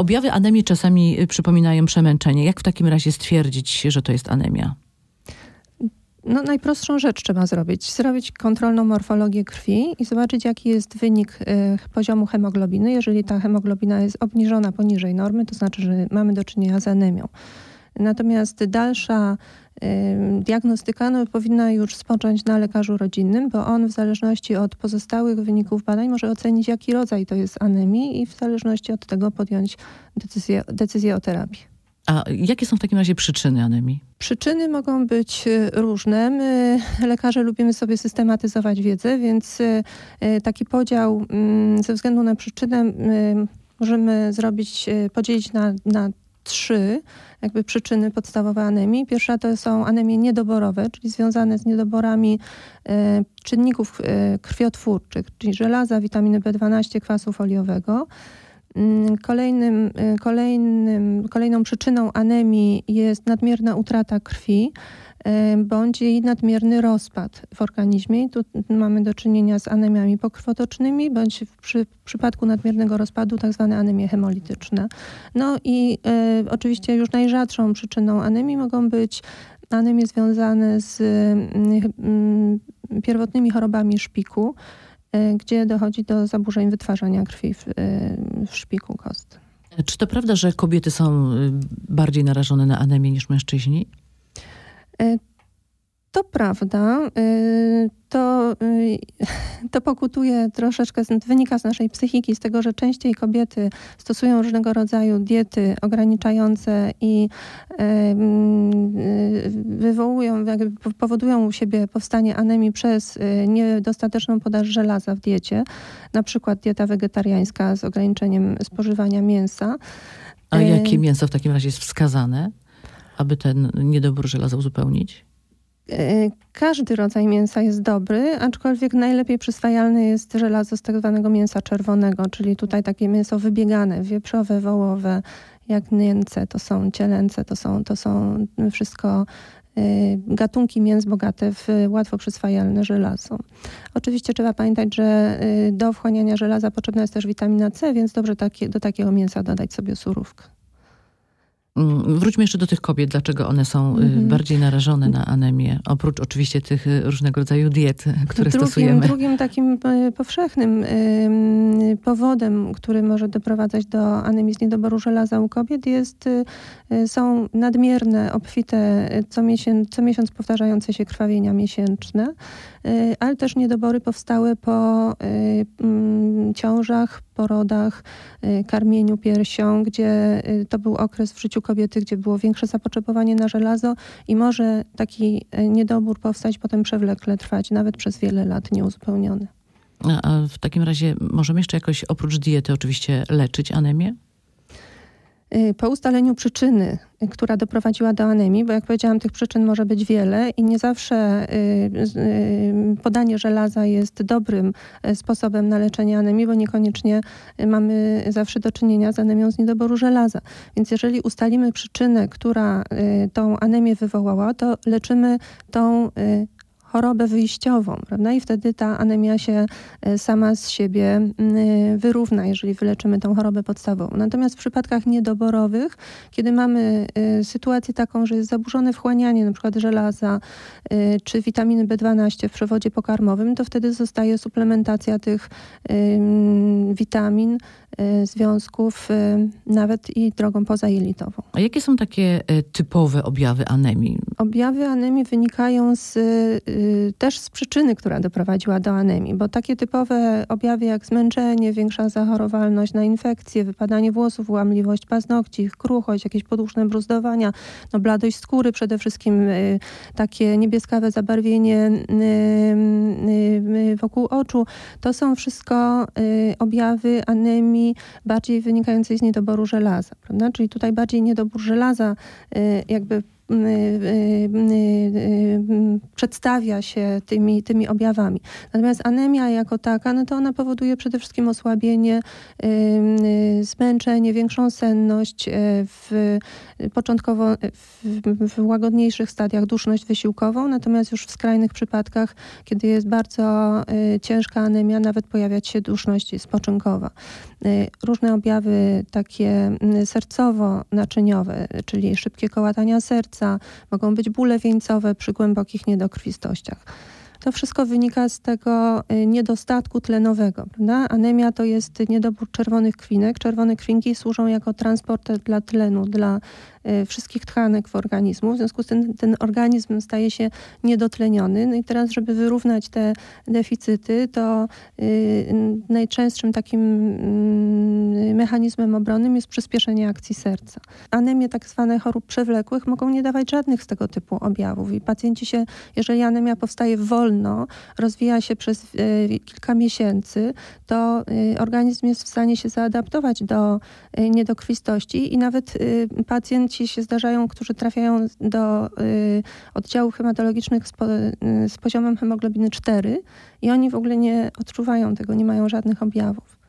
Objawy anemii czasami przypominają przemęczenie. Jak w takim razie stwierdzić, że to jest anemia? No, najprostszą rzecz trzeba zrobić. Zrobić kontrolną morfologię krwi i zobaczyć, jaki jest wynik y, poziomu hemoglobiny. Jeżeli ta hemoglobina jest obniżona poniżej normy, to znaczy, że mamy do czynienia z anemią. Natomiast dalsza y, diagnostyka no, powinna już spocząć na lekarzu rodzinnym, bo on w zależności od pozostałych wyników badań może ocenić, jaki rodzaj to jest anemii i w zależności od tego podjąć decyzję, decyzję o terapii. A jakie są w takim razie przyczyny anemii? Przyczyny mogą być y, różne. My, lekarze, lubimy sobie systematyzować wiedzę, więc y, y, taki podział mm, ze względu na przyczynę możemy zrobić, podzielić na, na trzy jakby przyczyny podstawowe anemii. Pierwsza to są anemie niedoborowe, czyli związane z niedoborami czynników krwiotwórczych, czyli żelaza, witaminy B12, kwasu foliowego. Mm, kolejnym, y, kolejnym, kolejną przyczyną anemii jest nadmierna utrata krwi y, bądź jej nadmierny rozpad w organizmie. I tu mamy do czynienia z anemiami pokrwotocznymi, bądź w, przy, w przypadku nadmiernego rozpadu tak zwane anemie hemolityczne. No i y, oczywiście już najrzadszą przyczyną anemii mogą być anemie związane z y, pierwotnymi chorobami szpiku, gdzie dochodzi do zaburzeń wytwarzania krwi w, y, w szpiku kost. Czy to prawda, że kobiety są y, bardziej narażone na anemię niż mężczyźni? To prawda. Y, to, y, to pokutuje troszeczkę, wynika z naszej psychiki, z tego, że częściej kobiety stosują różnego rodzaju diety ograniczające i y, wywołują, powodują u siebie powstanie anemii przez niedostateczną podaż żelaza w diecie, na przykład dieta wegetariańska z ograniczeniem spożywania mięsa. A jakie mięso w takim razie jest wskazane, aby ten niedobór żelaza uzupełnić? E, każdy rodzaj mięsa jest dobry, aczkolwiek najlepiej przyswajalne jest żelazo z tak zwanego mięsa czerwonego, czyli tutaj takie mięso wybiegane, wieprzowe, wołowe, jak nęce, to są cielęce, to są, to są wszystko e, gatunki mięs bogate w łatwo przyswajalne żelazo. Oczywiście trzeba pamiętać, że e, do wchłaniania żelaza potrzebna jest też witamina C, więc dobrze takie, do takiego mięsa dodać sobie surówkę. Mm, wróćmy jeszcze do tych kobiet, dlaczego one są mm-hmm. bardziej narażone na anemię, oprócz oczywiście tych y, różnego rodzaju diet, które drugim, stosujemy. Drugim takim powszechnym powodem, który może doprowadzać do anemii z niedoboru żelaza u kobiet jest, są nadmierne, obfite, co miesiąc, co miesiąc powtarzające się krwawienia miesięczne, ale też niedobory powstałe po ciążach, porodach, karmieniu piersią, gdzie to był okres w życiu kobiety, gdzie było większe zapotrzebowanie na żelazo i może taki e, niedobór powstać, potem przewlekle trwać, nawet przez wiele lat nieuzupełniony. A w takim razie możemy jeszcze jakoś oprócz diety oczywiście leczyć anemię? Y, po ustaleniu przyczyny, y, która doprowadziła do anemii, bo jak powiedziałam, tych przyczyn może być wiele i nie zawsze y, podanie żelaza jest dobrym sposobem na leczenie anemii, bo niekoniecznie mamy zawsze do czynienia z anemią z niedoboru żelaza. Więc jeżeli ustalimy przyczynę, która tą anemię wywołała, to leczymy tą chorobę wyjściową, prawda? I wtedy ta anemia się e, sama z siebie wyrówna, jeżeli wyleczymy tą chorobę podstawową. Natomiast w przypadkach niedoborowych, kiedy mamy e, sytuację taką, że jest zaburzone wchłanianie przykład żelaza e, czy witaminy B12 w przewodzie pokarmowym, to wtedy zostaje suplementacja tych witamin, związków, nawet i drogą pozajelitową. A jakie są takie typowe objawy anemii? Objawy anemii wynikają z też z przyczyny, która doprowadziła do anemii, bo takie typowe objawy jak zmęczenie, większa zachorowalność na infekcje, wypadanie włosów, łamliwość paznokci, kruchość, jakieś podłużne bruzdowania, no bladość skóry przede wszystkim, y, takie niebieskawe zabarwienie y, wokół oczu, to są wszystko objawy anemii bardziej wynikającej z niedoboru żelaza, prawda? Czyli tutaj bardziej niedobór żelaza jakby przedstawia się tymi, tymi objawami. Natomiast anemia jako taka, no to ona powoduje przede wszystkim osłabienie, zmęczenie, większą senność, w, początkowo w, w łagodniejszych stadiach duszność wysiłkową, natomiast już w skrajnych przypadkach, kiedy jest bardzo ciężka anemia, nawet pojawiać się duszność spoczynkowa. Różne objawy takie sercowo-naczyniowe, czyli szybkie kołatania serca, mogą być bóle wieńcowe przy głębokich niedokrwistościach. To wszystko wynika z tego y, niedostatku tlenowego. Prawda? Anemia to jest niedobór czerwonych krwinek. Czerwone krwinki służą jako transporter dla tlenu, dla y, wszystkich tkanek w organizmu. W związku z tym ten organizm staje się niedotleniony. No i teraz, żeby wyrównać te deficyty, to y, najczęstszym takim mm, mechanizmem obronnym jest przyspieszenie akcji serca. Anemie tak zwane chorób przewlekłych mogą nie dawać żadnych z tego typu objawów i pacjenci się, jeżeli anemia powstaje wolno, rozwija się przez e, kilka miesięcy, to e, organizm jest w stanie się zaadaptować do e, niedokrwistości i nawet pacjenci się zdarzają, którzy trafiają do oddziałów hematologicznych z, z poziomem hemoglobiny 4 i oni w ogóle nie odczuwają tego, nie mają żadnych objawów.